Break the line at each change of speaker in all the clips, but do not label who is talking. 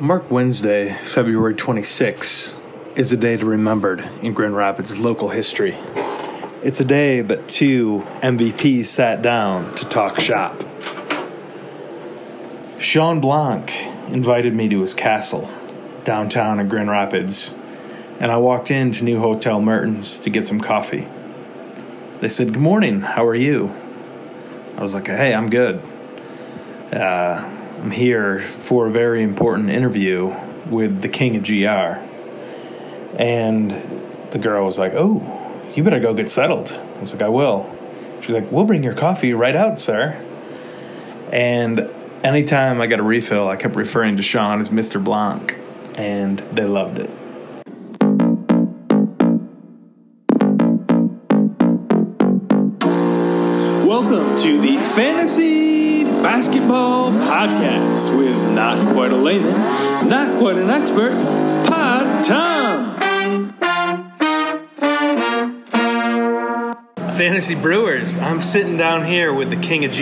Mark Wednesday, February 26, is a day to remembered in Grand Rapids local history. It's a day that two MVPs sat down to talk shop. Sean Blanc invited me to his castle downtown in Grand Rapids, and I walked into New Hotel Mertens to get some coffee. They said, Good morning, how are you? I was like, Hey, I'm good. Uh, I'm here for a very important interview with the king of GR. And the girl was like, Oh, you better go get settled. I was like, I will. She's like, We'll bring your coffee right out, sir. And anytime I got a refill, I kept referring to Sean as Mr. Blanc, and they loved it. Welcome to the Fantasy Basketball Podcast with not quite a layman, not quite an expert, Pod Tom. Fantasy Brewers, I'm sitting down here with the king of GR,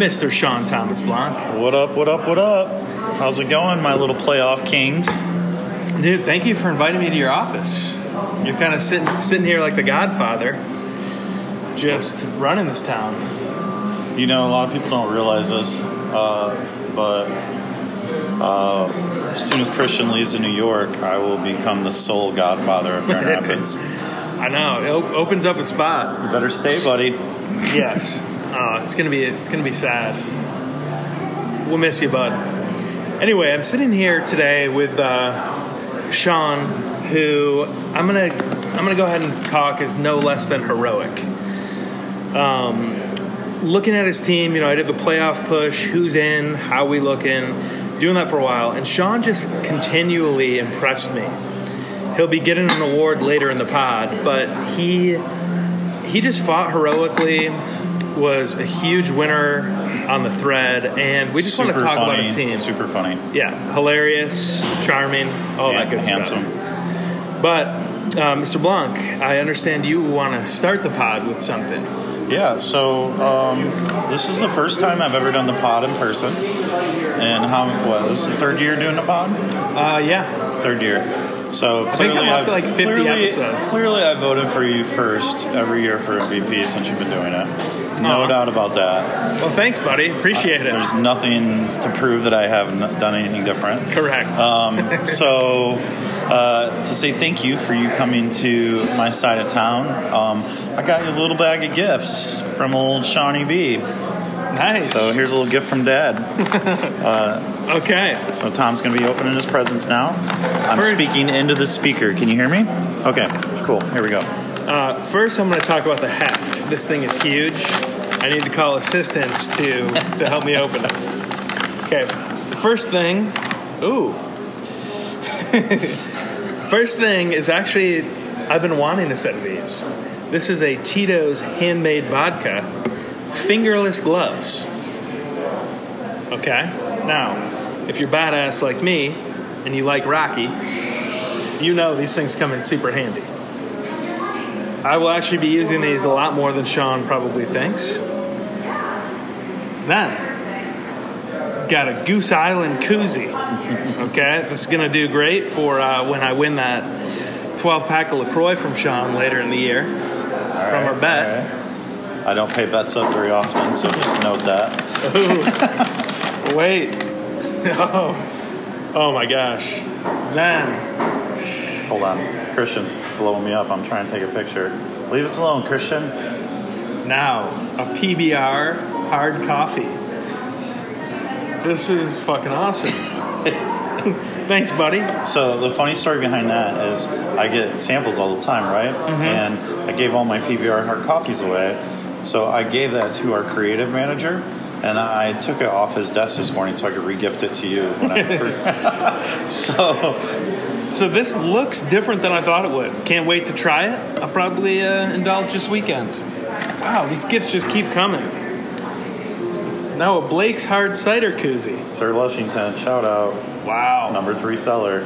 Mr. Sean Thomas Blanc.
What up, what up, what up? How's it going, my little playoff kings?
Dude, thank you for inviting me to your office. You're kind of sitting sitting here like the Godfather, just running this town.
You know, a lot of people don't realize this, uh, but uh, as soon as Christian leaves to New York, I will become the sole godfather of Grand Rapids.
I know it op- opens up a spot.
You better stay, buddy.
Yes, uh, it's gonna be it's gonna be sad. We'll miss you, bud. Anyway, I'm sitting here today with uh, Sean, who I'm gonna I'm gonna go ahead and talk is no less than heroic. Um, looking at his team, you know, I did the playoff push, who's in, how we looking, doing that for a while, and Sean just continually impressed me. He'll be getting an award later in the pod, but he he just fought heroically, was a huge winner on the thread, and we just want to talk
funny,
about his team.
Super funny.
Yeah, hilarious, charming, all
Yeah,
that good
handsome.
stuff. But uh, Mr. Blanc, I understand you want to start the pod with something.
Yeah, so um, this is the first time I've ever done the pod in person. And how, what, this is the third year doing the pod?
Uh, yeah,
Third year. So clearly,
I'm up
I've-
to, like, 50
clearly,
episodes.
Clearly, I voted for you first every year for MVP since you've been doing it. No
Aw.
doubt about that.
well, thanks, buddy. Appreciate it.
There's nothing to prove that I haven't done anything different.
Correct.
Um, so, uh, to say thank you for you coming to my side of town, um, I got you a little bag of gifts from old Shawnee B.
nice.
So here's a little gift from Dad.
okay.
So Tom's going to be opening his presents now. I'm
First-
speaking into the speaker. Can you hear me? Okay, cool. Here we go.
Uh, first, I'm going to talk about the heft. This thing is huge. I need to call assistance to to help me open it. Okay. First thing. Ooh. First thing is actually, I've been wanting a set of these. This is a Tito's handmade vodka, fingerless gloves. Okay? Now, if you're badass like me and you like Rocky, you know these things come in super handy. I will actually be using these a lot more than Sean probably thinks. Then, got a Goose Island koozie. Okay, this is gonna do great for uh, when I win that 12 pack of LaCroix from Sean later in the year from our bet.
I don't pay bets up very often, so just note that.
Wait. Oh. oh my gosh. Then,
Hold on. Christian's blowing me up. I'm trying to take a picture. Leave us alone, Christian.
now, a PBR hard coffee. This is fucking awesome. Thanks, buddy.
So the funny story behind that is I get samples all the time, right? And I gave all my PBR hard coffees away. So I gave that to our creative manager, and I took it off his desk this morning so I could regift it to you. When I so
So this looks different than I thought it would. Can't wait to try it. I'll probably uh, indulge this weekend. Wow, these gifts just keep coming. Now a Blake's Hard Cider Koozie.
Sir Lushington, shout out,
Wow.
number three seller.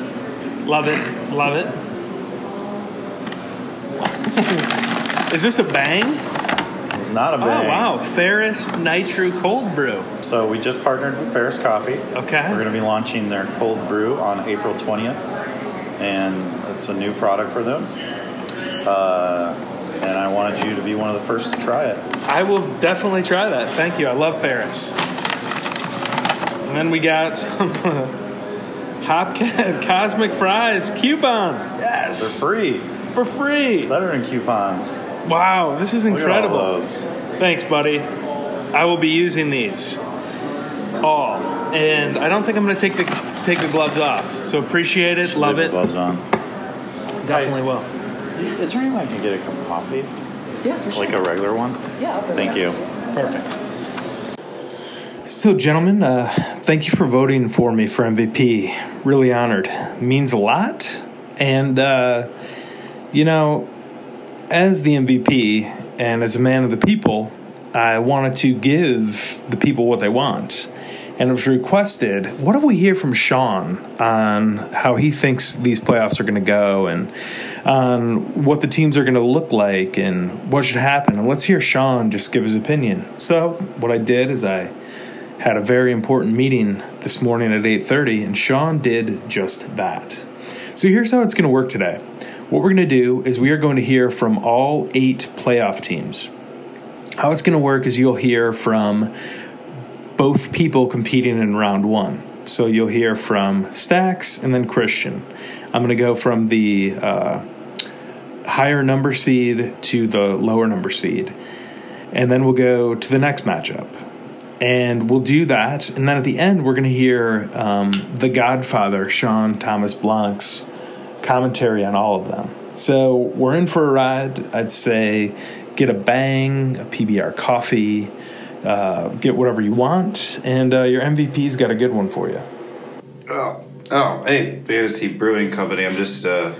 Love it. Love it. Is this a bang?
It's not a bang.
Oh
bang.
wow, Ferris Nitro Cold Brew.
So we just partnered with Ferris Coffee.
Okay.
We're going to be launching their cold brew on April 20th, and it's a new product for them. Uh, and I wanted you to be one of the first to try it.
I will definitely try that. Thank you. I love Ferris. And then we got some Hopcat Cosmic Fries coupons.
They're free.
for free.
Better than coupons.
Wow, this is
Look at all
incredible.
those.
Thanks, buddy. I will be using these all, and I don't think I'm going to take the take the gloves off. So appreciate it, love
Leave
it,
the gloves on.
definitely will.
Is there any way I can get a cup of coffee?
Yeah, for sure.
Like a regular one?
yeah, I'll
Thank
that.
you.
Perfect. So, gentlemen, uh, thank you for voting for me for MVP. Really honored. Means a lot. And, uh, you know, as the MVP and as a man of the people, I wanted to give the people what they want. And it was requested, what do we hear from Sean on how he thinks these playoffs are going to go and on what the teams are going to look like and what should happen? And let's hear Sean just give his opinion. So, what I did is I had a very important meeting this morning at 8:30 and Sean did just that. So here's how it's going to work today. What we're going to do is we are going to hear from all 8 playoff teams. How it's going to work is you'll hear from both people competing in round 1. So you'll hear from Stacks and then Christian. I'm going to go from the uh, higher number seed to the lower number seed. And then we'll go to the next matchup and we'll do that. And then at the end, we're going to hear um, the Godfather, Sean Thomas Blanc's commentary on all of them. So we're in for a ride. I'd say get a bang, a PBR coffee, uh, get whatever you want, and uh, your MVP's got a good one for you.
Oh, oh, hey, Fantasy Brewing Company. I'm just uh,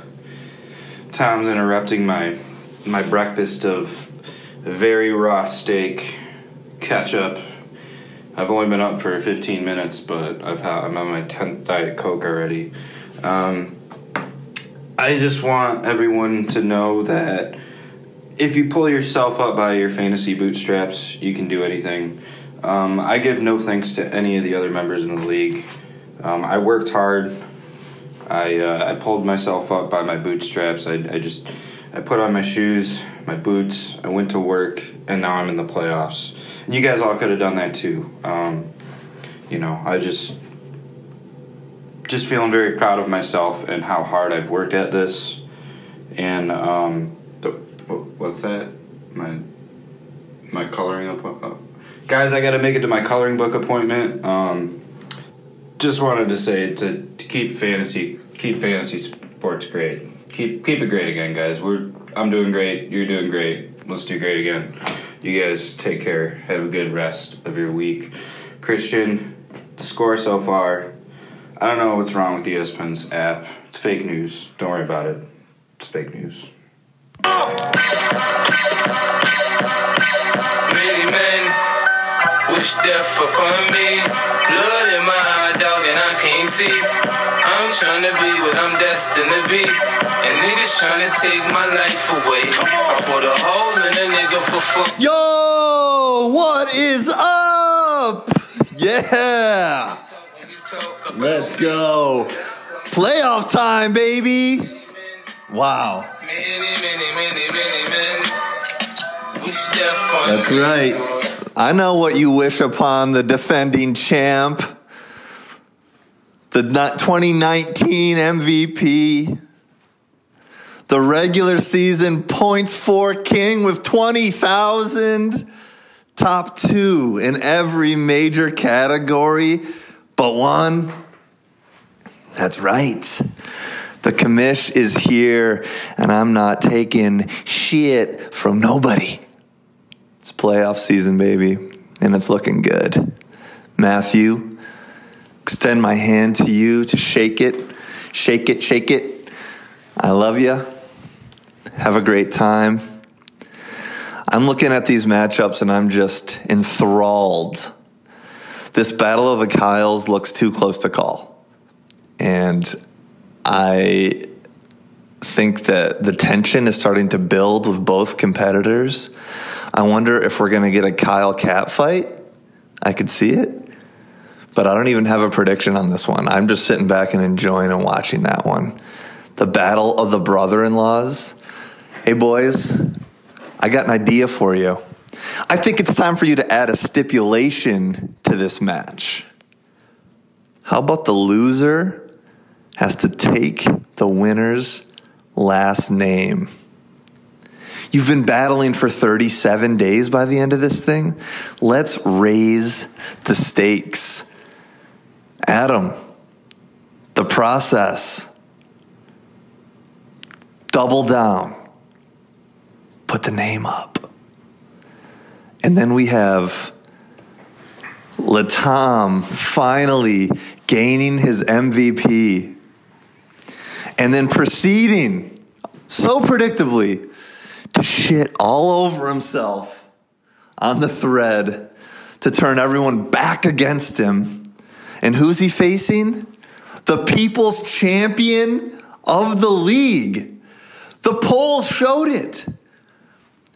Tom's interrupting my my breakfast of very raw steak, ketchup. I've only been up for 15 minutes, but I've had I'm on my 10th diet coke already. Um, I just want everyone to know that if you pull yourself up by your fantasy bootstraps, you can do anything. Um, I give no thanks to any of the other members in the league. Um, I worked hard. I uh, I pulled myself up by my bootstraps. I, I just I put on my shoes, my boots. I went to work, and now I'm in the playoffs. And you guys all could have done that too. Um, you know, I just just feeling very proud of myself and how hard I've worked at this. And um, what's that? My my coloring appointment. Guys, I got to make it to my coloring book appointment. Um, just wanted to say to, to keep fantasy keep fantasy sports great. Keep keep it great again, guys. We're I'm doing great. You're doing great. Let's do great again. You guys take care. Have a good rest of your week. Christian, the score so far. I don't know what's wrong with the ESPN's app. It's fake news. Don't worry about it. It's fake news.
Many men wish death upon me. Blood in my eye, dog, and I can't see. I'm trying to be what I'm destined to be. And niggas trying to take my life away. I put a hole in a nigga for fuck.
Yo, what is up? Yeah, let's go. Playoff time, baby. Wow, that's right. I know what you wish upon the defending champ, the 2019 MVP, the regular season points for king with 20,000, top two in every major category but one. That's right. The commish is here, and I'm not taking shit from nobody. It's playoff season, baby, and it's looking good. Matthew, extend my hand to you to shake it, shake it, shake it. I love you. Have a great time. I'm looking at these matchups and I'm just enthralled. This Battle of the Kyles looks too close to call. And I think that the tension is starting to build with both competitors. I wonder if we're going to get a Kyle Cat fight. I could see it. But I don't even have a prediction on this one. I'm just sitting back and enjoying and watching that one. The battle of the brother in laws. Hey, boys, I got an idea for you. I think it's time for you to add a stipulation to this match. How about the loser has to take the winner's last name? You've been battling for 37 days by the end of this thing. Let's raise the stakes. Adam, the process. Double down. Put the name up. And then we have Latom finally gaining his MVP. And then proceeding so predictably to shit all over himself on the thread to turn everyone back against him. And who's he facing? The people's champion of the league. The polls showed it.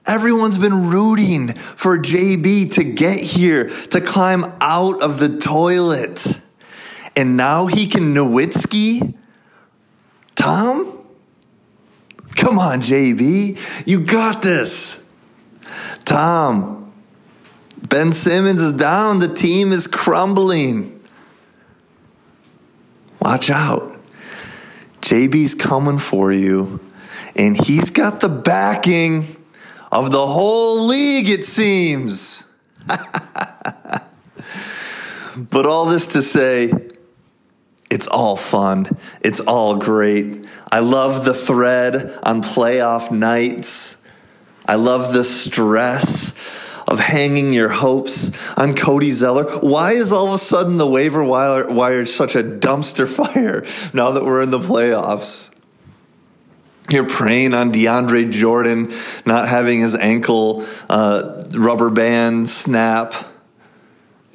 Everyone's been rooting for JB to get here, to climb out of the toilet. And now he can Nowitzki? Tom? Come on, JB. You got this. Tom, Ben Simmons is down. The team is crumbling. Watch out. JB's coming for you, and he's got the backing of the whole league, it seems. but all this to say, it's all fun. It's all great. I love the thread on playoff nights. I love the stress of hanging your hopes on Cody Zeller. Why is all of a sudden the waiver wire, wire such a dumpster fire now that we're in the playoffs? You're preying on DeAndre Jordan not having his ankle uh, rubber band snap.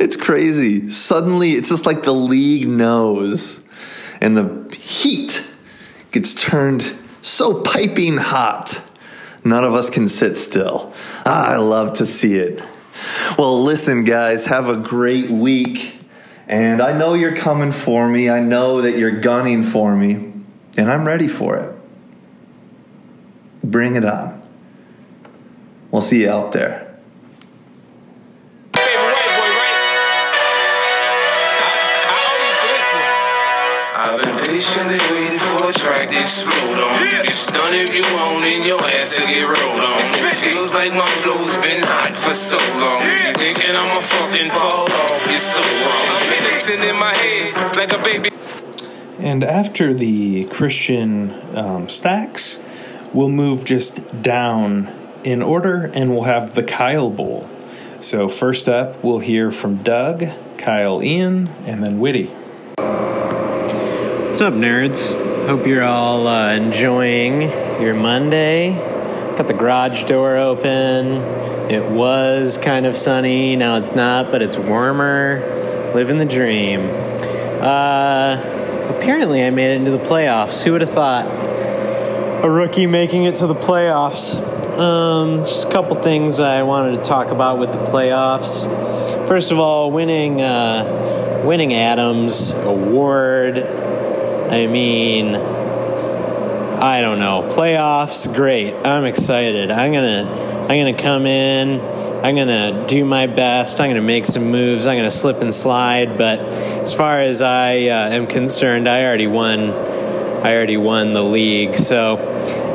It's crazy. Suddenly, it's just like the league knows, and the heat gets turned so piping hot. None of us can sit still. Ah, I love to see it. Well, listen, guys, have a great week. And I know you're coming for me. I know that you're gunning for me. And I'm ready for it. Bring it on. We'll see you out there.
Patiently waiting for a track to explode on. You stun if you want and your ass to get rolled on. It feels like my flow's been hot for so long. You thinking I'ma fucking fall off? You're so wrong. I'm innocent in my head, like a baby.
And after the Christian um, stacks, we'll move just down in order and we'll have the Kyle Bowl. So, first up, we'll hear from Doug, Kyle Ian, and then Witty.
What's up, nerds? Hope you're all uh, enjoying your Monday. Got the garage door open. It was kind of sunny. Now it's not, but it's warmer. Living the dream. Uh, apparently, I made it into the playoffs. Who would have thought? A rookie making it to the playoffs. Um, just a couple things I wanted to talk about with the playoffs. First of all, winning uh, winning Adams Award. I mean, I don't know. Playoffs, great. I'm excited. I'm gonna I'm gonna come in. I'm gonna do my best. I'm gonna make some moves. I'm gonna slip and slide. But as far as I uh, am concerned, I already won. I already won the league. So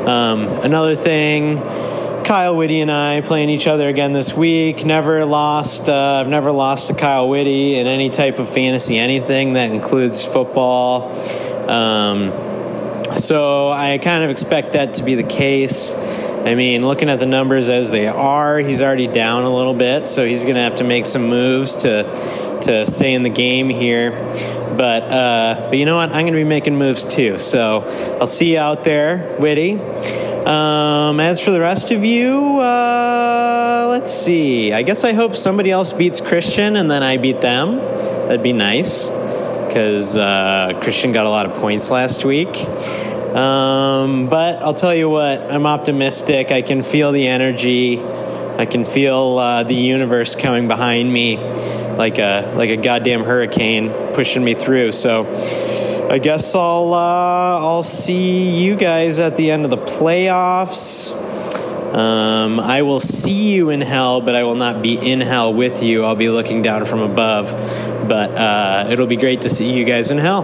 um, another thing. Kyle Whitty and I playing each other again this week. Never lost. Uh, I've never lost to Kyle Whitty in any type of fantasy anything that includes football. Um, so I kind of expect that to be the case. I mean, looking at the numbers as they are, he's already down a little bit, so he's going to have to make some moves to to stay in the game here. But uh, but you know what? I'm going to be making moves too. So I'll see you out there, Witty. Um, as for the rest of you, uh, let's see. I guess I hope somebody else beats Christian and then I beat them. That'd be nice because uh, Christian got a lot of points last week. Um, but I'll tell you what, I'm optimistic. I can feel the energy. I can feel uh, the universe coming behind me like a like a goddamn hurricane pushing me through. So I guess I'll uh, I'll see you guys at the end of the playoffs. Um, I will see you in hell, but I will not be in hell with you. I'll be looking down from above. But uh, it'll be great to see you guys in hell.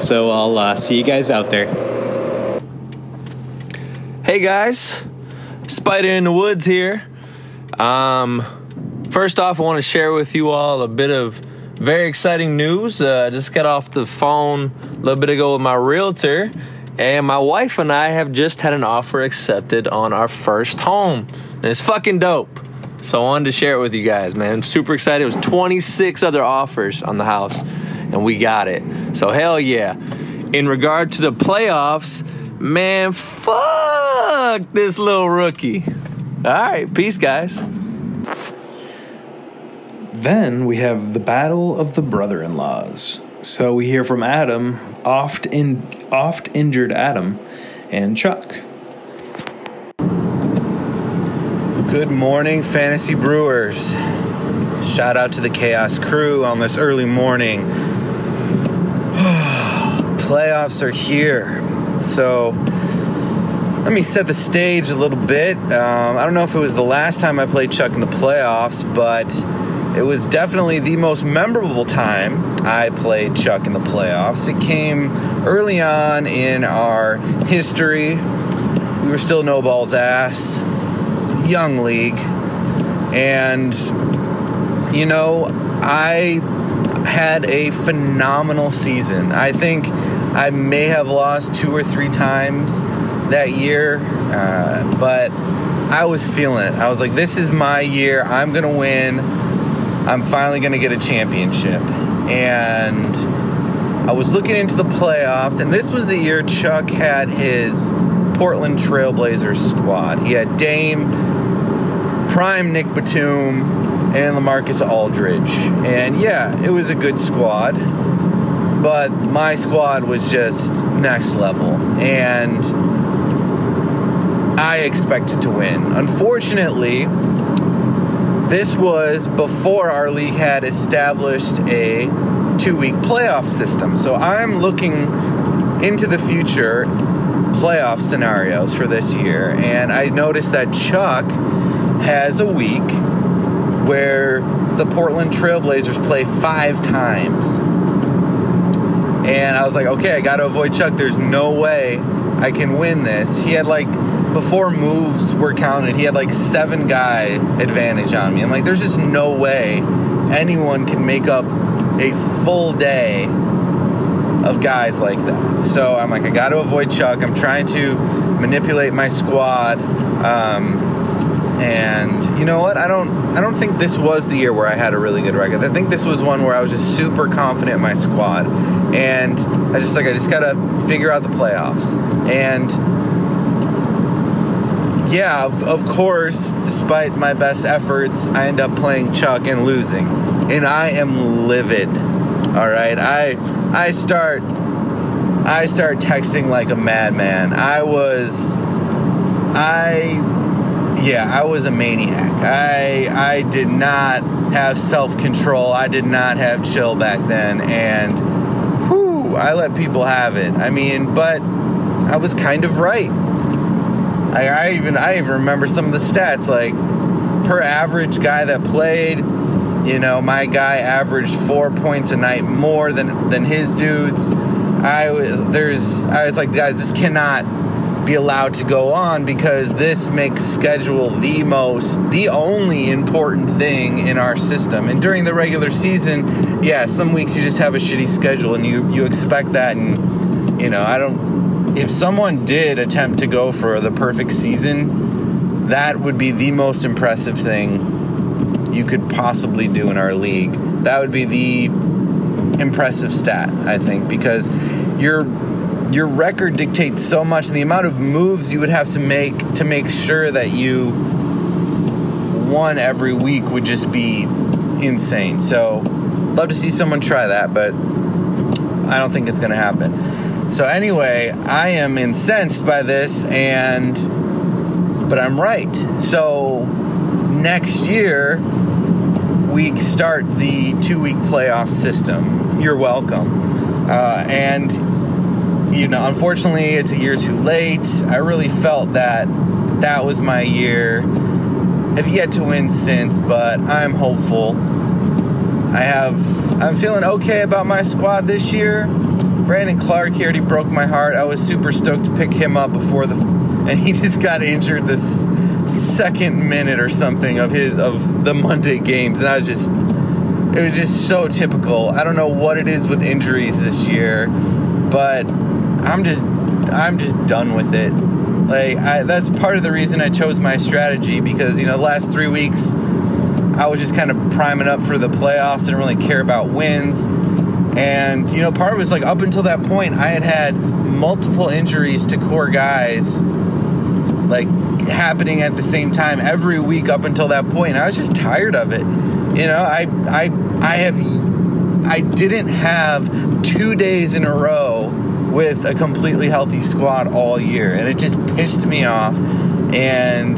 So I'll uh, see you guys out there.
Hey guys, Spider in the Woods here. Um, first off, I want to share with you all a bit of very exciting news. Uh, I just got off the phone a little bit ago with my realtor, and my wife and I have just had an offer accepted on our first home. And it's fucking dope. So I wanted to share it with you guys, man. I'm super excited. It was 26 other offers on the house, and we got it. So hell yeah. In regard to the playoffs, man, fuck this little rookie. All right, peace, guys.
Then we have the Battle of the Brother-in-Laws. So we hear from Adam, oft in oft injured Adam, and Chuck.
Good morning, Fantasy Brewers. Shout out to the Chaos crew on this early morning. Playoffs are here. So let me set the stage a little bit. Um, I don't know if it was the last time I played Chuck in the playoffs, but it was definitely the most memorable time I played Chuck in the playoffs. It came early on in our history. We were still no balls ass, young league, and you know, I had a phenomenal season. I think I may have lost two or three times that year, uh, but I was feeling it. I was like, this is my year. I'm going to win. I'm finally going to get a championship. And I was looking into the playoffs, and this was the year Chuck had his Portland Trailblazers squad. He had Dame, Prime Nick Batum, and Lamarcus Aldridge. And yeah, it was a good squad, but my squad was just next level. And I expected to win. Unfortunately, this was before our league had established a two week playoff system. So I'm looking into the future playoff scenarios for this year, and I noticed that Chuck has a week where the Portland Trailblazers play five times. And I was like, okay, I got to avoid Chuck. There's no way I can win this. He had like, before moves were counted, he had like seven guy advantage on me. I'm like, there's just no way anyone can make up a full day of guys like that. So I'm like, I got to avoid Chuck. I'm trying to manipulate my squad. Um, and you know what? I don't. I don't think this was the year where I had a really good record. I think this was one where I was just super confident in my squad, and I just like I just gotta figure out the playoffs. And yeah, of, of course, despite my best efforts, I end up playing Chuck and losing, and I am livid. All right, I I start I start texting like a madman. I was I yeah, I was a maniac. I I did not have self-control. I did not have chill back then and whew, I let people have it. I mean, but I was kind of right. I, I even I even remember some of the stats like per average guy that played, you know, my guy averaged 4 points a night more than than his dudes. I was there's I was like guys, this cannot be allowed to go on because this makes schedule the most the only important thing in our system. And during the regular season yeah some weeks you just have a shitty schedule and you you expect that. And you know i don't if someone did attempt to go for the perfect season that would be the most impressive thing you could possibly do in our league. That would be the impressive stat i think because you're your record dictates so much and the amount of moves you would have to make to make sure that you won every week would just be insane. So, love to see someone try that, but I don't think it's going to happen. So, anyway, I am incensed by this and but I'm right. So, next year we start the two week playoff system. You're welcome. Uh, and, you know, unfortunately, it's a year too late. I really felt that that was my year. I've yet to win since, but I'm hopeful. I have, I'm feeling okay about my squad this year. Brandon Clarke, he already broke my heart. I was super stoked to pick him up before the, and he just got injured this second minute or something of his of the Monday games, and I was just it was just so typical. I don't know what it is with injuries this year, but I'm just I'm just done with it. Like I, that's part of the reason I chose my strategy because you know the last three weeks I was just kind of priming up for the playoffs. Didn't really care about wins, and you know part of it was like up until that point I had had multiple injuries to core guys, like happening at the same time every week up until that point. I was just tired of it. You know, I I I have I didn't have two days in a row with a completely healthy squad all year, and it just pissed me off. And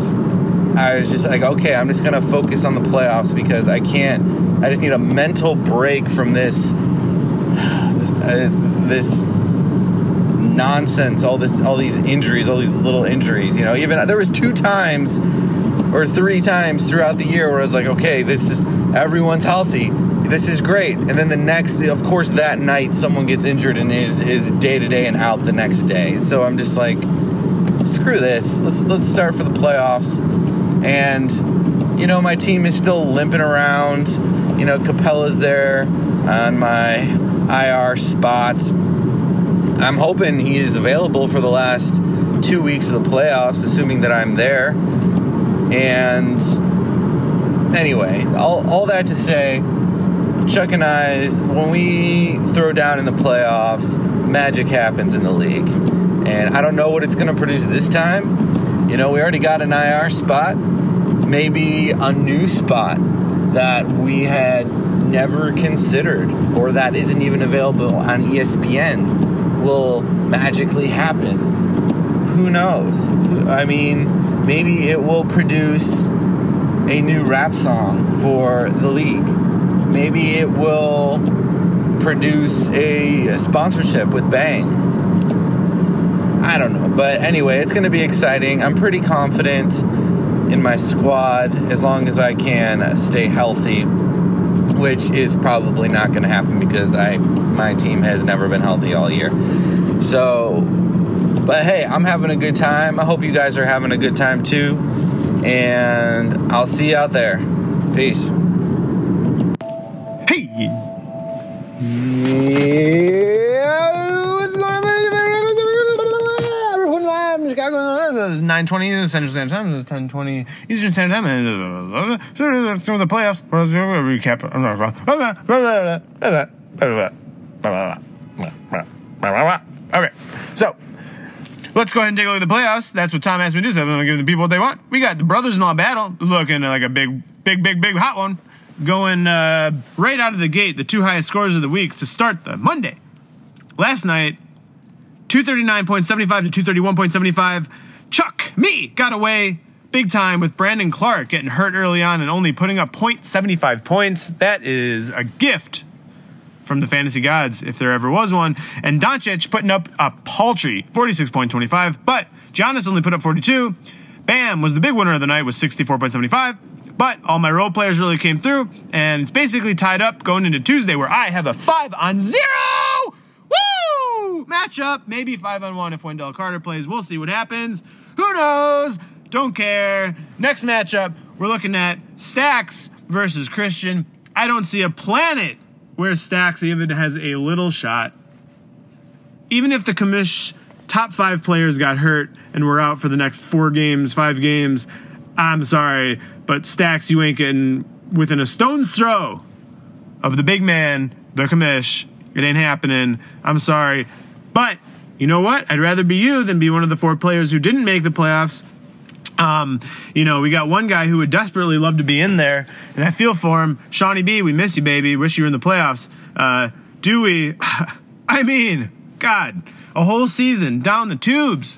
I was just like, okay, I'm just gonna focus on the playoffs because I can't. I just need a mental break from this uh, this nonsense all this all these injuries all these little injuries you know even there was two times or three times throughout the year where i was like okay this is everyone's healthy this is great. And then the next of course that night someone gets injured and is is day to day and out the next day. So i'm just like screw this. Let's let's start for the playoffs. And you know my team is still limping around. You know Capela's there on my ir spots. I'm hoping he is available for the last two weeks of the playoffs, assuming that I'm there. And anyway, all, all that to say, Chuck and I, when we throw down in the playoffs, magic happens in the league. And I don't know what it's going to produce this time. You know, we already got an IR spot, maybe a new spot that we had never considered or that isn't even available on ESPN will magically happen. Who knows? I mean, maybe it will produce a new rap song for the league. Maybe it will produce a sponsorship with Bang. I don't know. But anyway, it's going to be exciting. I'm pretty confident in my squad as long as I can stay healthy, which is probably not going to happen because I my team has never been healthy all year. So, but hey, I'm having a good time. I hope you guys are having a good time too. And I'll see you out there. Peace.
920 Central Standard Time. It's 1020 Eastern Standard Time. And through the playoffs. Recap. Okay, so let's go ahead and take a look at the playoffs. That's what Tom asked me to do. So I'm to give the people what they want. We got the brothers-in-law battle looking like a big, big, big, big hot one. Going uh, right out of the gate, the two highest scores of the week to start the Monday. Last night, 239.75 to 231.75. Chuck, me, got away big time with Brandon Clarke getting hurt early on and only putting up 0.75 points. That is a gift from the fantasy gods, if there ever was one. And Doncic putting up a paltry 46.25, but Giannis only put up 42. Bam was the big winner of the night with 64.75. But all my role players really came through, and it's basically tied up going into Tuesday where I have a five on zero. Woo! Matchup, maybe five on one if Wendell Carter plays. We'll see what happens. Who knows? Don't care. Next matchup, we're looking at Stacks versus Christian. I don't see a planet where Stacks even has a little shot. Even if the commish top five players got hurt and we're out for the next four games, five games, I'm sorry, but Stacks, you ain't getting within a stone's throw of the big man, the commish. It ain't happening. I'm sorry. But you know what? I'd rather be you than be one of the four players who didn't make the playoffs. Um, you know, we got one guy who would desperately love to be in there, and I feel for him. Shawnee B, we miss you, baby. Wish you were in the playoffs. Uh, we? I mean, God, a whole season down the tubes.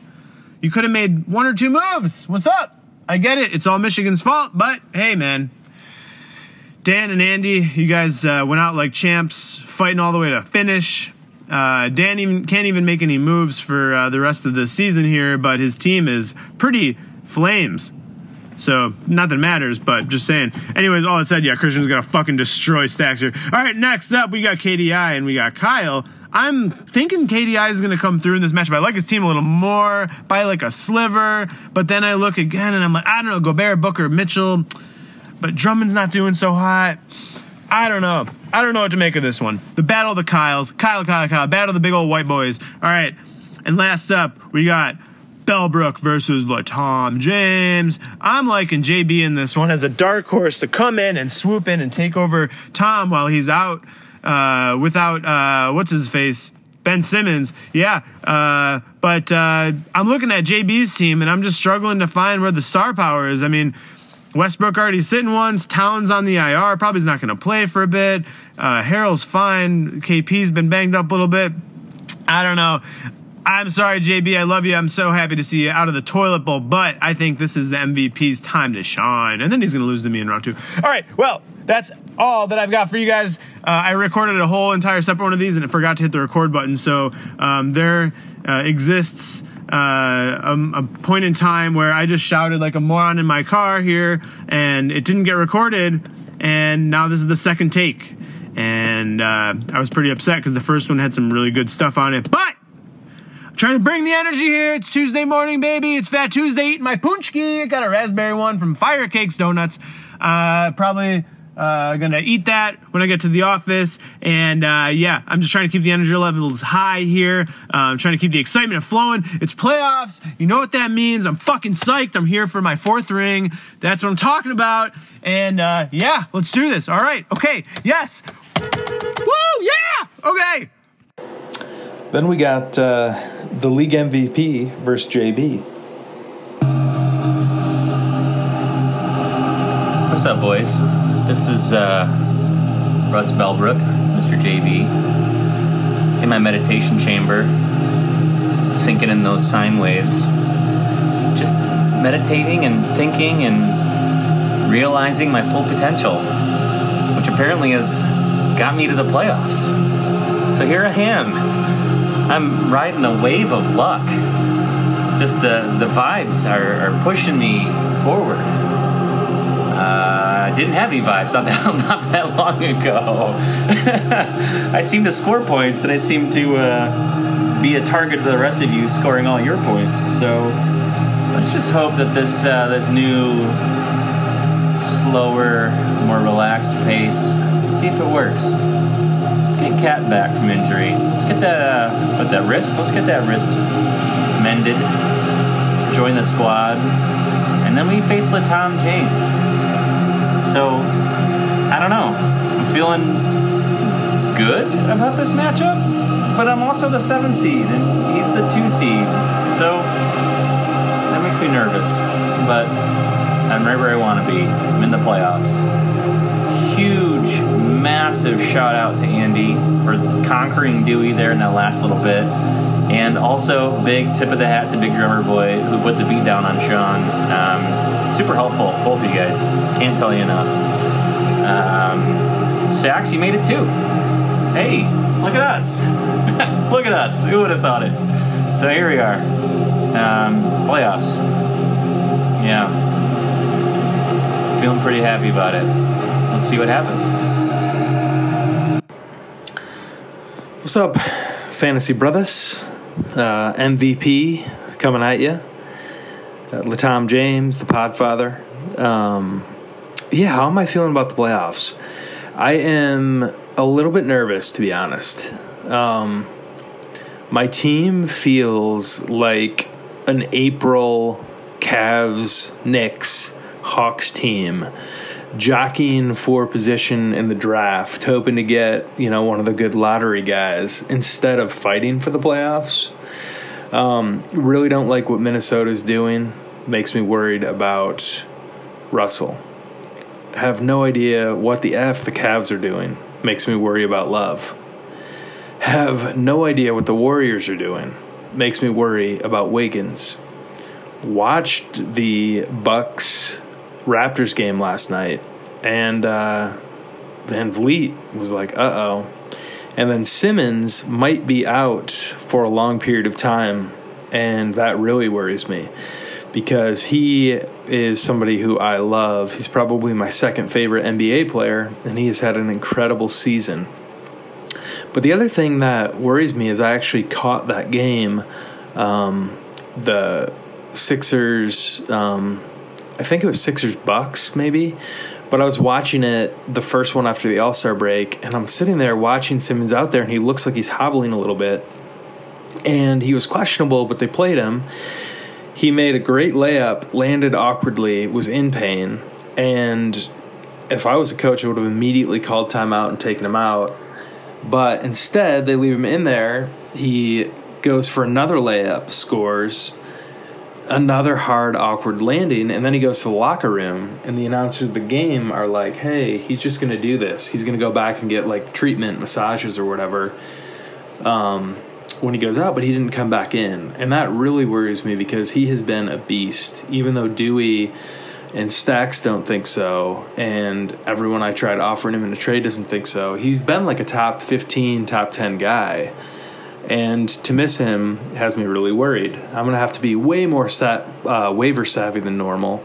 You could have made one or two moves. What's up? I get it. It's all Michigan's fault, but hey, man. Dan and Andy, you guys uh, went out like champs, fighting all the way to finish. Uh, Dan even can't even make any moves for uh, the rest of the season here, but his team is pretty flames. So not that matters, but just saying. Anyways, all that said, yeah, Christian's gonna fucking destroy Stacks here. All right, next up we got KDI and we got Kyle. I'm thinking KDI is gonna come through in this matchup. I like his team a little more by like a sliver, but then I look again and I'm like, I don't know, Gobert, Booker, Mitchell, but Drummond's not doing so hot. I don't know. I don't know what to make of this one. The battle of the Kyles, Kyle, Kyle, Kyle, battle of the big old white boys. All right, and last up we got Bellbrook versus Latom James. I'm liking JB in this one as a dark horse to come in and swoop in and take over Tom while he's out uh, without uh, what's his face. Ben Simmons, yeah, uh, but uh, I'm looking at JB's team and I'm just struggling to find where the star power is. I mean, Westbrook already sitting once. Towns on the IR, probably is not going to play for a bit. Uh, Harrell's fine. KP's been banged up a little bit. I don't know. I'm sorry, JB. I love you. I'm so happy to see you out of the toilet bowl, but I think this is the MVP's time to shine. And then he's going to lose to me in round two. All right. Well, that's all that I've got for you guys. Uh, I recorded a whole entire separate one of these and I forgot to hit the record button. So um, there uh, exists uh, a, a point in time where I just shouted like a moron in my car here and it didn't get recorded. And now this is the second take. And uh, I was pretty upset because the first one had some really good stuff on it. But I'm trying to bring the energy here. It's Tuesday morning, baby. It's Fat Tuesday eating my paczki. I got a raspberry one from Fire Cakes Donuts. Uh, probably uh, gonna eat that when I get to the office. And uh, yeah, I'm just trying to keep the energy levels high here. Uh, I'm trying to keep the excitement flowing. It's playoffs. You know what that means. I'm fucking psyched. I'm here for my fourth ring. That's what I'm talking about. And uh, yeah, let's do this. All right. Okay. Yes. Woo! Yeah. Okay.
Then we got uh, the league MVP versus JB.
What's up, boys? This is uh, Russ Belbrook, Mr. JB, in my meditation chamber, sinking in those sine waves, just meditating and thinking and realizing my full potential, which apparently has got me to the playoffs. So here I am. I'm riding a wave of luck. Just the, the vibes are, are pushing me forward. Uh, I didn't have any vibes not that not that long ago. I seem to score points, and I seem to uh, be a target for the rest of you scoring all your points. So let's just hope that this uh, this new, slower, more relaxed pace. Let's see if it works. Let's get Cat back from injury. Let's get that uh, what's that wrist? Let's get that wrist mended. Join the squad, and then we face Latom James. So, I don't know. I'm feeling good about this matchup, but I'm also the seven seed, and he's the two seed. So, that makes me nervous. But I'm right where I want to be. I'm in the playoffs. Huge, massive shout out to Andy for conquering Dewey there in that last little bit. And also, big tip of the hat to Big Drummer Boy who put the beat down on Sean. Um, super helpful, both of you guys. Can't tell you enough. Um, Stacks, you made it too. Hey, look at us. look at us. Who would have thought it? So here we are. Um, playoffs. Yeah. Feeling pretty happy about it. Let's see what happens.
What's up, Fantasy Brothers? Uh, MVP coming at you. Uh, Latom James, the Podfather. Um, yeah, how am I feeling about the playoffs? I am a little bit nervous, to be honest. Um, my team feels like an April Cavs, Knicks, Hawks team jockeying for position in the draft, hoping to get, you know, one of the good lottery guys instead of fighting for the playoffs. Um, really don't like what Minnesota's doing. Makes me worried about Russell. Have no idea what the F the Cavs are doing. Makes me worry about Love. Have no idea what the Warriors are doing. Makes me worry about Wiggins. watched the Bucks Raptors game last night, and uh, VanVleet was like, "Uh oh," and then Simmons might be out for a long period of time, and that really worries me because he is somebody who I love. He's probably my second favorite NBA player, and he has had an incredible season. But the other thing that worries me is I actually caught that game, um, the Sixers. Um, I think it was Sixers Bucks, maybe. But I was watching it, the first one after the All Star break, and I'm sitting there watching Simmons out there, and he looks like he's hobbling a little bit. And he was questionable, but they played him. He made a great layup, landed awkwardly, was in pain, and if I was a coach, I would have immediately called timeout and taken him out. But instead, they leave him in there. He goes for another layup, scores another hard, awkward landing, and then he goes to the locker room, and the announcers of the game are like, "Hey, he's just going to do this. He's going to go back and get like treatment, massages, or whatever." Um, when he goes out, but he didn't come back in, and that really worries me because he has been a beast. Even though Dewey and Stacks don't think so, and everyone I tried offering him in a trade doesn't think so. He's been like a top fifteen, top ten guy and to miss him has me really worried. I'm gonna have to be way more uh, waiver savvy than normal,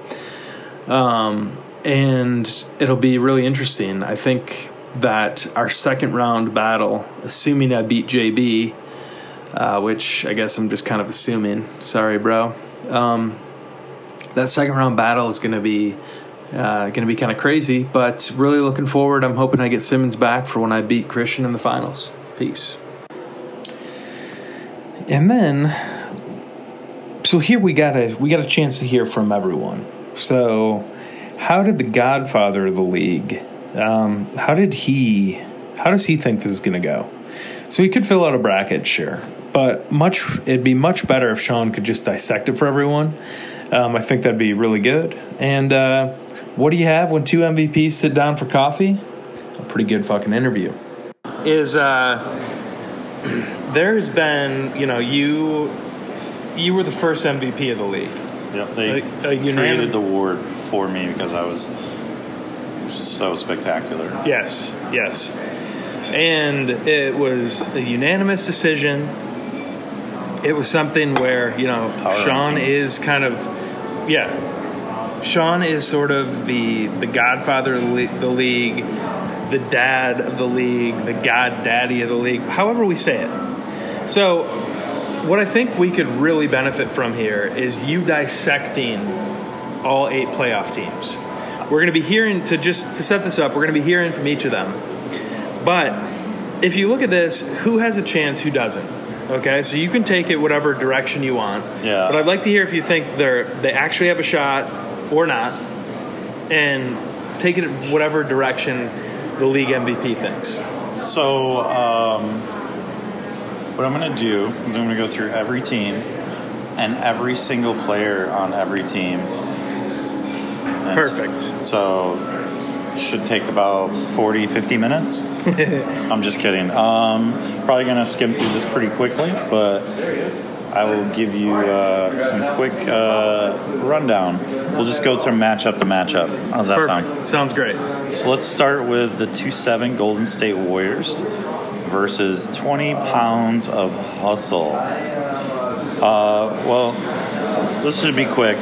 um, and it'll be really interesting. I think that our second round battle, assuming I beat JB, uh, which I guess I'm just kind of assuming. Sorry, bro. Um, that second round battle is gonna be. Uh, going to be kind of crazy, but really looking forward. I'm hoping I get Simmons back for when I beat Christian in the finals. Peace. And then, so here we got a we got a chance to hear from everyone. So, how did the Godfather of the league? Um, how did he? How does he think this is going to go? So he could fill out a bracket, sure, but much it'd be much better if Sean could just dissect it for everyone. Um, I think that'd be really good. And uh, what do you have when two MVPs sit down for coffee? A pretty good fucking interview. Is uh there's been, you know, you you were the first MVP of the league.
Yep, they
A- a unanim-
created the award for me because I was so spectacular.
Yes, yes. And it was a unanimous decision. It was something where, you know,
Power
Sean
rankings.
is kind of yeah. Sean is sort of the the godfather of the league, the dad of the league, the god daddy of the league, however we say it. So, what I think we could really benefit from here is you dissecting all eight playoff teams. We're going to be hearing to just to set this up. We're going to be hearing from each of them. But if you look at this, who has a chance, who doesn't? Okay, so you can take it whatever direction you want.
Yeah.
But I'd like to hear if you think they're they actually have a shot or not, and take it whatever direction the league MVP thinks.
So, um, what I'm going to do is I'm going to go through every team and every single player on every team. And
Perfect.
So, should take about 40, 50 minutes. I'm just kidding. Um, probably going to skim through this pretty quickly, but I will give you uh, some quick uh, rundown. We'll just go through matchup to matchup. How's that sound?
Sounds great.
So let's start with the 2 7 Golden State Warriors versus 20 pounds of hustle. Uh, well, this should be quick.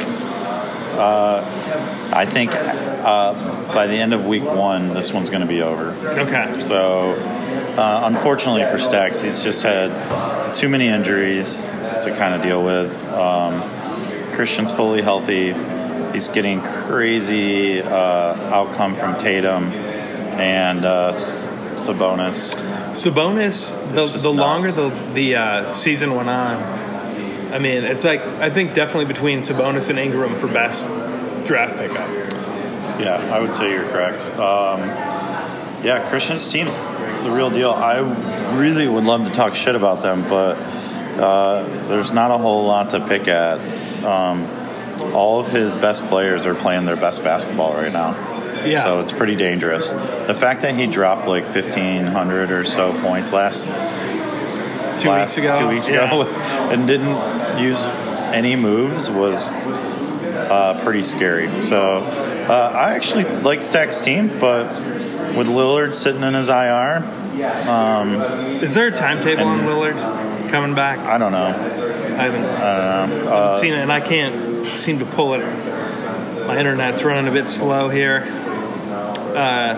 Uh, I think uh, by the end of week one, this one's going to be over.
Okay.
So, uh, unfortunately for Stacks, he's just had too many injuries to kind of deal with. Um, Christian's fully healthy. He's getting crazy uh, outcome from Tatum and uh, S- Sabonis.
Sabonis, the the longer
nuts.
the the uh, season went on, I mean, it's like I think definitely between Sabonis and Ingram for best draft pickup.
Yeah, I would say you're correct. Um, yeah, Christian's team's the real deal. I really would love to talk shit about them, but uh, there's not a whole lot to pick at. Um, all of his best players are playing their best basketball right now.
Yeah.
So it's pretty dangerous. The fact that he dropped like 1,500 or so points last
Two
last
weeks ago,
two weeks
Yeah.
ago, and didn't use any moves was uh, pretty scary. So uh, I actually like Stack's team, but with Lillard sitting in his IR, um,
Is there a timetable on Lillard coming back?
I don't know.
I haven't,
I don't know.
haven't
Uh,
seen it, and I can't seem to pull it. My internet's running a bit slow here. Uh,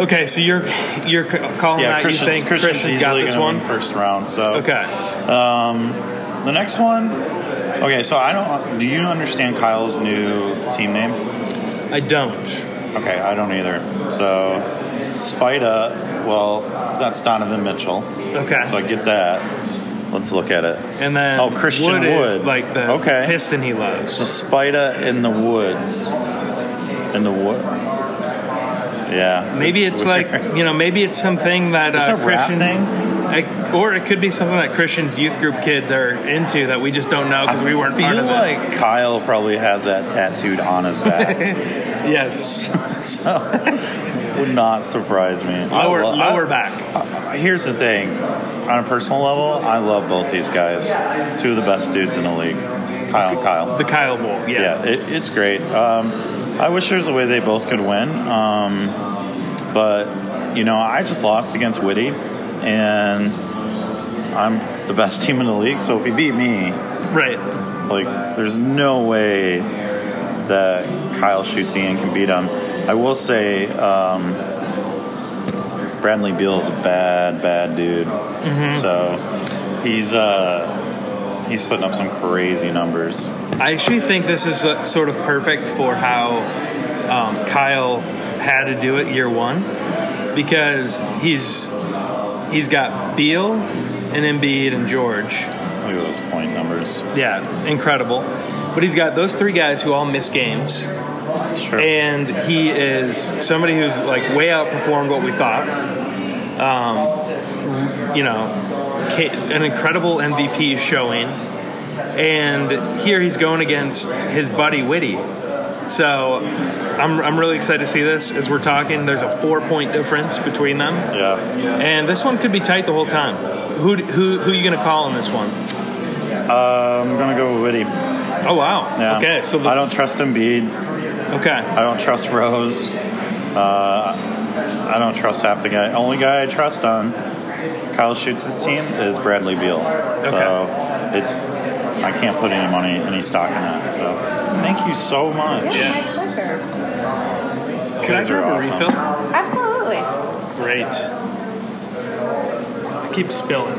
okay, so you're you're calling
yeah,
that
Christian's,
you think
Christian's
Christian's got this one?
first round. So
Okay.
Um, the next one. Okay, so I don't. Do you understand Kyle's new team name?
I don't.
Okay, I don't either. So, Spida. Well, that's Donovan Mitchell.
Okay.
So I get that. Let's look at it.
And then
Oh, Christian
Wood, is like the
Okay.
piston he loves.
So Spida in the woods. In the wood. Yeah.
Maybe it's
weird.
like you know, maybe it's something that
It's
uh, Christian
thing?
I- or it could be something that Christian's youth group kids are into that we just don't know because we weren't
I
part
feel
of it.
like Kyle probably has that tattooed on his back.
yes,
so would not surprise me. I
lower
lo- I-
lower back.
Uh, Here's the thing. On a personal level, I love both these guys. Two of the best dudes in the league. Kyle and Kyle.
The Kyle Bowl, yeah.
Yeah, it, it's great. Um, I wish there was a way they both could win. Um, but, you know, I just lost against Witty, and I'm the best team in the league. So if he beat me,
Right.
like, there's no way that Kyle shoots Ian can beat him. I will say, um, Bradley Beal is a bad, bad dude. So he's uh, he's putting up some crazy numbers.
I actually think this is uh, sort of perfect for how um, Kyle had to do it year one because he's he's got Beal and Embiid and George.
Look at those point numbers.
Yeah, incredible. But he's got those three guys who all miss games.
Sure.
and he is somebody who's like way outperformed what we thought. Um, you know, an incredible MVP showing, and here he's going against his buddy Whitty. So I'm, I'm really excited to see this as we're talking. There's a four point difference between them,
yeah.
and this one could be tight the whole time. Who who who are you going to call in this one?
Uh, I'm gonna go with Witty.
Oh wow.
Yeah.
Okay, so the,
I don't trust Embiid.
okay.
I don't trust Rose. Uh, I don't trust half the guy. Only guy I trust on Kyle Shoots' team is Bradley Beal. So it's I can't put any money, any stock in that. So thank you so much.
Yes.
My pleasure.
Can I
guys are
grab a
awesome.
refill?
Absolutely.
Great. I keep spilling.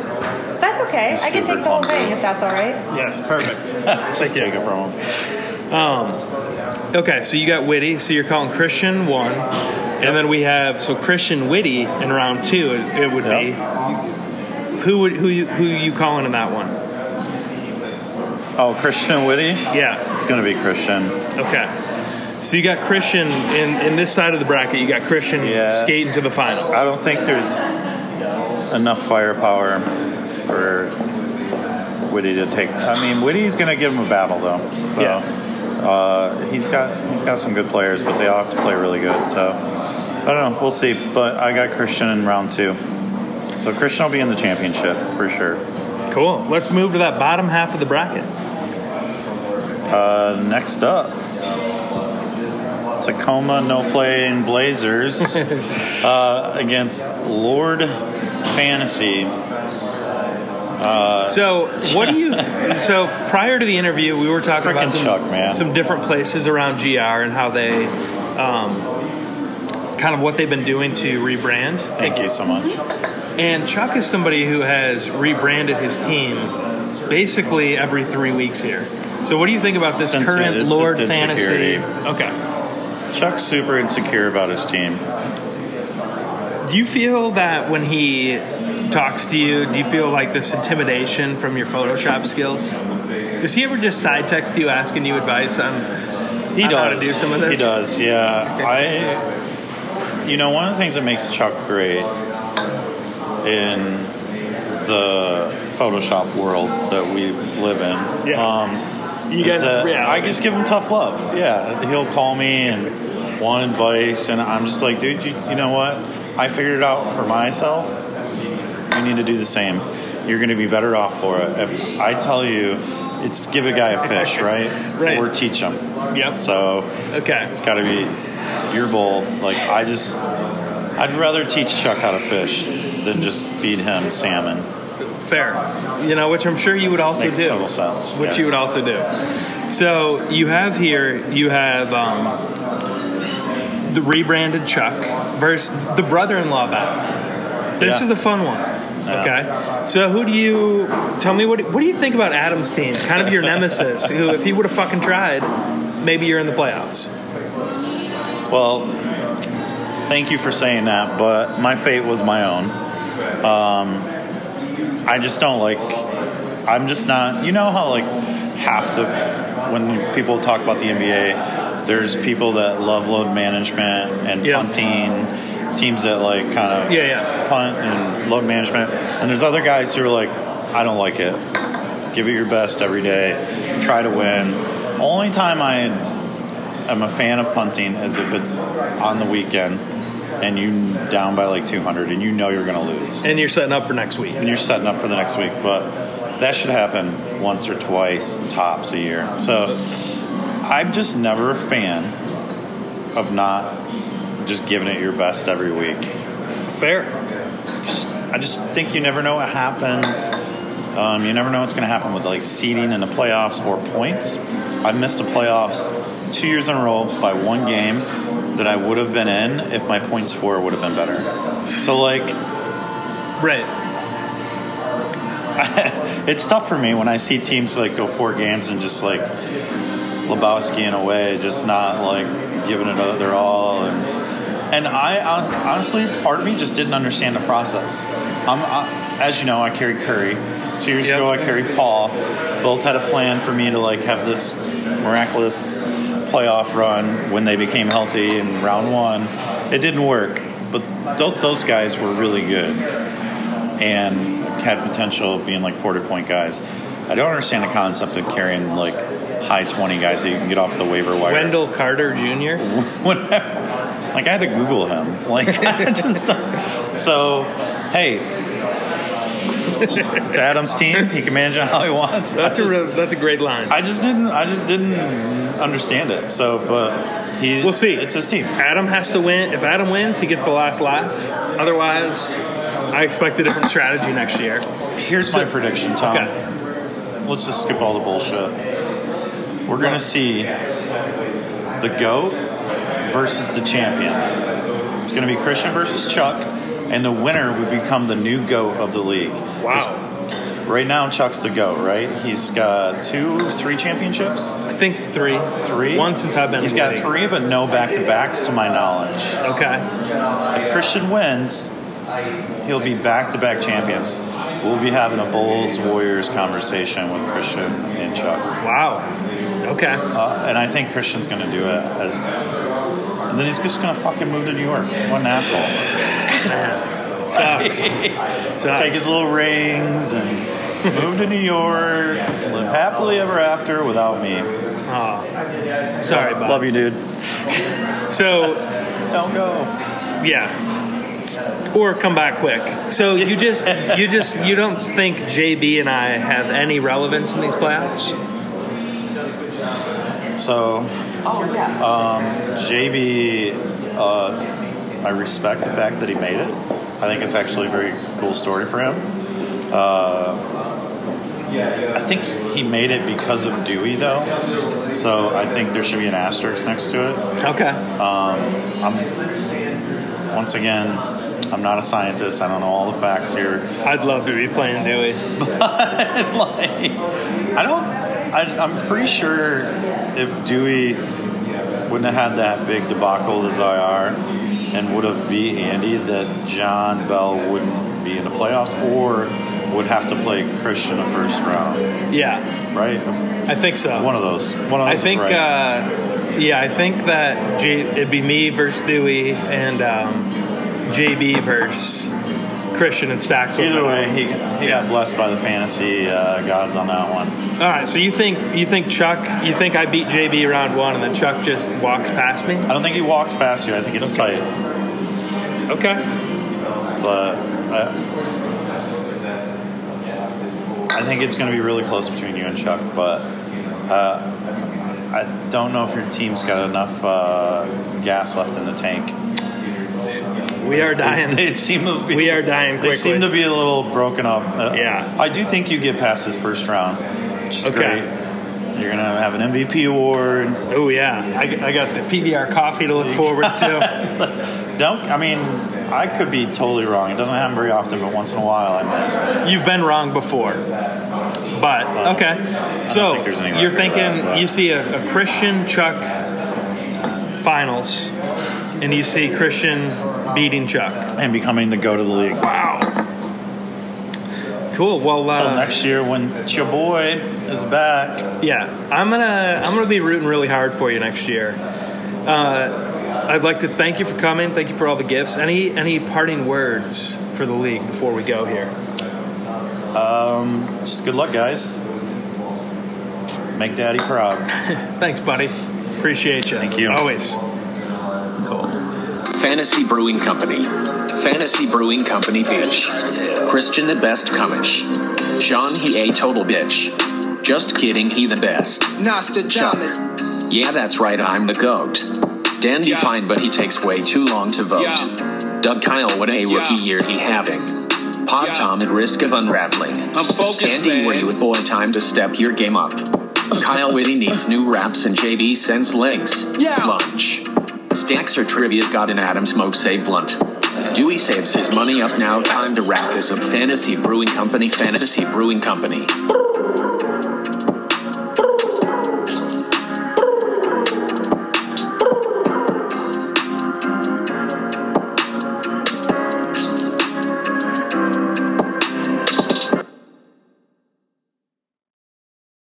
That's okay. I can take the whole thing if that's all right.
Yes, perfect.
Just take it from him.
Um, okay, so you got Witty. So you're calling Christian one, and then we have so Christian Witty in round two. It, it would be. Who would who you, who you calling in that one?
Oh, Christian and Witty.
Yeah.
It's gonna be Christian.
Okay. So you got Christian in in this side of the bracket. You got Christian
Yeah.
skating to the finals.
I don't think there's enough firepower for Witty to take. I mean, Witty's going to give him a battle though. So uh, he's got he's got some good players, but they all have to play really good. So I don't know. We'll see. But I got Christian in round two. So Christian will be in the championship for sure.
Cool. Let's move to that bottom half of the bracket.
Uh, next up, Tacoma no playing Blazers uh, against Lord Fantasy. Uh,
So what do you? So prior to the interview, we were talking about some,
Chuck,
some different places around GR and how they, um, kind of what they've been doing to rebrand.
Thank you so much.
And Chuck is somebody who has rebranded his team basically every three weeks here. So what do you think about this current
it's
Lord
just
Fantasy?
insecurity.
Okay.
Chuck's super insecure about his team.
Do you feel that when he talks to you, do you feel like this intimidation from your Photoshop skills? Does he ever just side text you asking you advice on,
He does.
how to do some of this?
He does. Yeah. I. You know, one of the things that makes Chuck great in the Photoshop world that we live in.
Yeah.
Um,
You guys, yeah.
I just give him tough love. Yeah, he'll call me and want advice, and I'm just like, dude, you, you know what? I figured it out for myself. You need to do the same. you're going to be better off for it. If I tell you, it's give a guy a fish, right?
Right.
Or teach him.
Yep.
So
Okay.
it's got to be your bowl. Like I just, I'd rather teach Chuck how to fish than just feed him salmon.
Fair. You know, which I'm sure you would also
Makes
do.
total sense.
Which
yeah.
you would also do. So you have here, you have um, the rebranded Chuck versus the brother-in-law battle. This
Yeah.
is a fun one. Okay. So who do you tell me what what do you think about Adam's team? Kind of your nemesis. who, if he would have fucking tried, maybe you're in the playoffs.
Well, thank you for saying that, but my fate was my own. Um, I just don't like. I'm just not. You know how like half the when people talk about the NBA, there's people that love load management and
Yeah.
punting, teams that like kind of
Yeah, yeah.
punt and load management, and there's other guys who are like, I don't like it. Give it your best every day. Try to win. Only time I am a fan of punting is if it's on the weekend and you down by like 200 and you know you're going to lose
And you're setting up for next week.
and you're setting up for the next week. But that should happen once or twice tops a year. So I'm just never a fan of not just giving it your best every week.
Fair.
Just- I just think you never know what happens. Um, you never know what's going to happen with like seeding in the playoffs or points. i've missed the playoffs two years in a row by one game that I would have been in if my points score would have been better. So like
Right.
it's tough for me when I see teams like go four games and just like Lebowski in a way, just not like giving it their all. And and I honestly, part of me just didn't understand the process. I'm, I, as you know, I carried Curry. Two years
Yep.
ago, I carried Paul. Both had a plan for me to like have this miraculous playoff run when they became healthy in round one. It didn't work, but th- those guys were really good and had potential of being like 40 point guys. I don't understand the concept of carrying like high 20 guys that you can get off the waiver wire.
Wendell Carter Jr.
Whatever. Like I had to Google him. Like I just so hey, it's Adam's team. He can manage it how he wants.
That's
I
a
just,
real, that's a great line.
I just didn't. I just didn't understand it. So, but he.
We'll see.
It's his team.
Adam has to win. If Adam wins, he gets the last laugh. Otherwise, I expect a different strategy next year.
Here's my prediction, Tom.
Okay.
Let's just skip all the bullshit. We're gonna see the goat versus the champion. It's gonna be Christian versus Chuck, and the winner would become the new goat of the league.
Wow.
Right now, Chuck's the goat, right? He's got two, three championships.
I think three.
Three.
One since I've been
He's got
league.
three, but no back to backs, to my knowledge.
Okay.
If Christian wins, he'll be back to back champions. We'll be having a Bulls Warriors conversation with Christian and Chuck.
Wow. Okay.
Uh, and I think Christian's going to do it as. And then he's just going to fucking move to New York. What an asshole.
Sucks. Sucks.
Take his little rings and move to New York. Live happily ever after without me.
Aw. Sorry, Bob.
Love you, dude.
So,
Don't go.
yeah. Or come back quick. So you just you just you don't think JB and I have any relevance in these playoffs?
So, um, JB, uh, I respect the fact that he made it. I think it's actually a very cool story for him. Uh, I think he made it because of Dewey, though. So I think there should be an asterisk next to it.
Okay.
Um, I'm once again, I'm not a scientist. I don't know all the facts here.
I'd love to be playing Dewey.
But like, I don't. I, I'm pretty sure if Dewey wouldn't have had that big debacle as IR and would have beat Andy, that John Bell wouldn't be in the playoffs or would have to play Christian in the first round,
Yeah,
right?
I think so.
One of those. One of those.
I think,
right.
uh, yeah, I think that J- it'd be me versus Dewey and um, JB versus Christian and Stacks.
Either way, he, he got blessed by the fantasy uh, gods on that one.
All right, so you think you think Chuck? You think I beat JB round one and then Chuck just walks past me?
I don't think he walks past you. I think it's
Okay.
tight.
Okay.
But uh, I think it's going to be really close between you and Chuck, but uh, I don't know if your team's got enough uh, gas left in the tank.
We are dying.
They seem to be,
We are dying
They seem to be a little broken up. Uh,
Yeah.
I do think you get past this first round, which is
Okay.
great. You're gonna have an MVP award.
Oh yeah, I, I got the PBR coffee to look forward to.
Don't. I mean, I could be totally wrong. It doesn't happen very often, but once in a while I miss.
You've been wrong before, but okay. So
think
you're
of that,
thinking you see a, a Christian Chuck finals, and you see Christian beating Chuck.
And becoming the go to the league.
Wow. Cool. Well,
Until
uh,
next year when your boy is back.
yeah, I'm gonna I'm gonna be rooting really hard for you next year. Uh, I'd like to thank you for coming. Thank you for all the gifts. Any any parting words for the league before we go here?
Um, just good luck, guys. Make daddy proud.
Thanks, buddy. Appreciate you.
Thank you.
Always.
Fantasy Brewing Company. Fantasy Brewing Company bitch. Christian the best cumish. Sean he a total bitch. Just kidding, he the best.
Nostradamus.
Yeah, that's right, I'm the goat. Dan he
Yeah.
fine, but he takes way too long to vote.
Yeah.
Doug Kyle, what a rookie year he having. Pop
Yeah.
Tom at risk of unraveling.
I'm focused,
Andy,
man.
you with boy time to step your game up? Kyle Whitty needs new raps and JB sends links.
Yeah.
Lunch. Or trivia got an Adam Smoke say blunt. Dewey saves his money up now. Time to wrap this up. Fantasy Brewing Company. Fantasy Brewing Company.